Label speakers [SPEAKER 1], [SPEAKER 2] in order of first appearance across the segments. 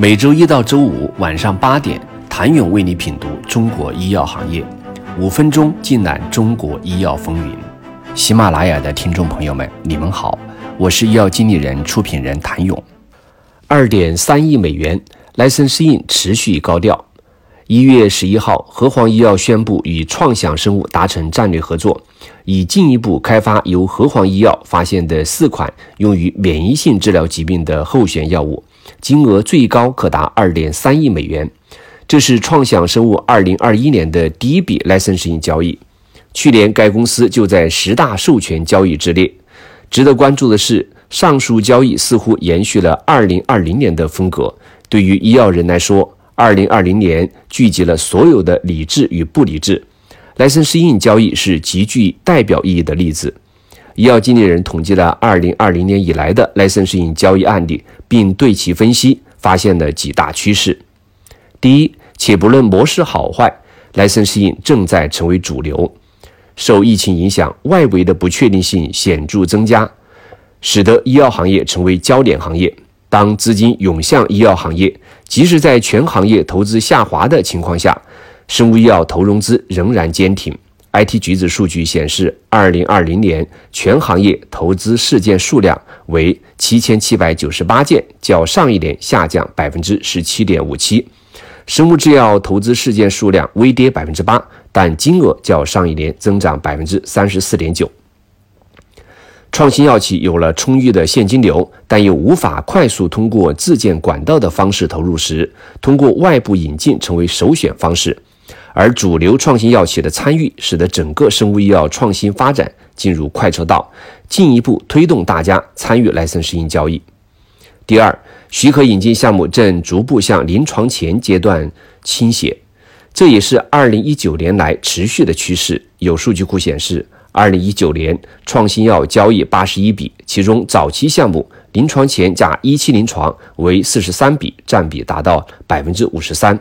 [SPEAKER 1] 每周一到周五晚上八点，谭勇为你品读中国医药行业，五分钟尽览中国医药风云。喜马拉雅的听众朋友们，你们好，我是医药经理人、出品人谭勇。二点三亿美元，License In 持续高调。一月十一号，和黄医药宣布与创想生物达成战略合作，以进一步开发由和黄医药发现的四款用于免疫性治疗疾病的候选药物，金额最高可达二点三亿美元。这是创想生物二零二一年的第一笔 licensing 交易。去年该公司就在十大授权交易之列。值得关注的是，上述交易似乎延续了二零二零年的风格。对于医药人来说，二零二零年聚集了所有的理智与不理智，莱森适应交易是极具代表意义的例子。医药经理人统计了二零二零年以来的莱森适应交易案例，并对其分析，发现了几大趋势。第一，且不论模式好坏，莱森适应正在成为主流。受疫情影响，外围的不确定性显著增加，使得医药行业成为焦点行业。当资金涌向医药行业，即使在全行业投资下滑的情况下，生物医药投融资仍然坚挺。IT 橘子数据显示，二零二零年全行业投资事件数量为七千七百九十八件，较上一年下降百分之十七点五七。生物制药投资事件数量微跌百分之八，但金额较上一年增长百分之三十四点九。创新药企有了充裕的现金流，但又无法快速通过自建管道的方式投入时，通过外部引进成为首选方式。而主流创新药企的参与，使得整个生物医药创新发展进入快车道，进一步推动大家参与莱森适应交易。第二，许可引进项目正逐步向临床前阶段倾斜，这也是二零一九年来持续的趋势。有数据库显示。二零一九年创新药交易八十一笔，其中早期项目临床前加一期临床为四十三笔，占比达到百分之五十三。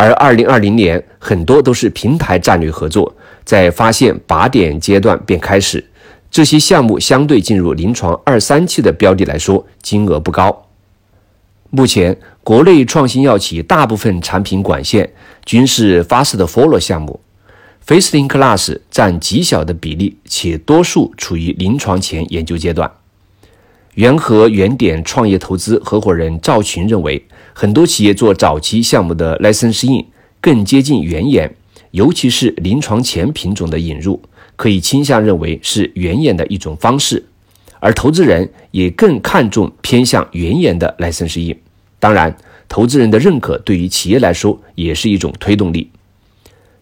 [SPEAKER 1] 而二零二零年很多都是平台战略合作，在发现靶点阶段便开始，这些项目相对进入临床二三期的标的来说，金额不高。目前国内创新药企大部分产品管线均是 Fast Follow 项目。，fast in class 占极小的比例，且多数处于临床前研究阶段。元和原点创业投资合伙人赵群认为，很多企业做早期项目的 licensing 更接近原研，尤其是临床前品种的引入，可以倾向认为是原研的一种方式。而投资人也更看重偏向原研的 licensing。当然，投资人的认可对于企业来说也是一种推动力。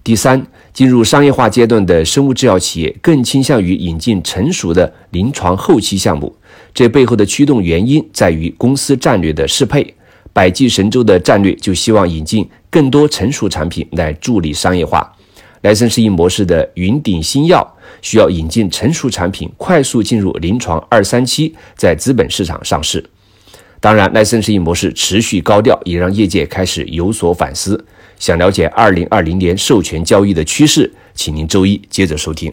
[SPEAKER 1] 第三，进入商业化阶段的生物制药企业更倾向于引进成熟的临床后期项目，这背后的驱动原因在于公司战略的适配。百济神州的战略就希望引进更多成熟产品来助力商业化。莱森适应模式的云顶新药需要引进成熟产品，快速进入临床二三期，在资本市场上市。当然，莱森适应模式持续高调，也让业界开始有所反思。想了解二零二零年授权交易的趋势，请您周一接着收听。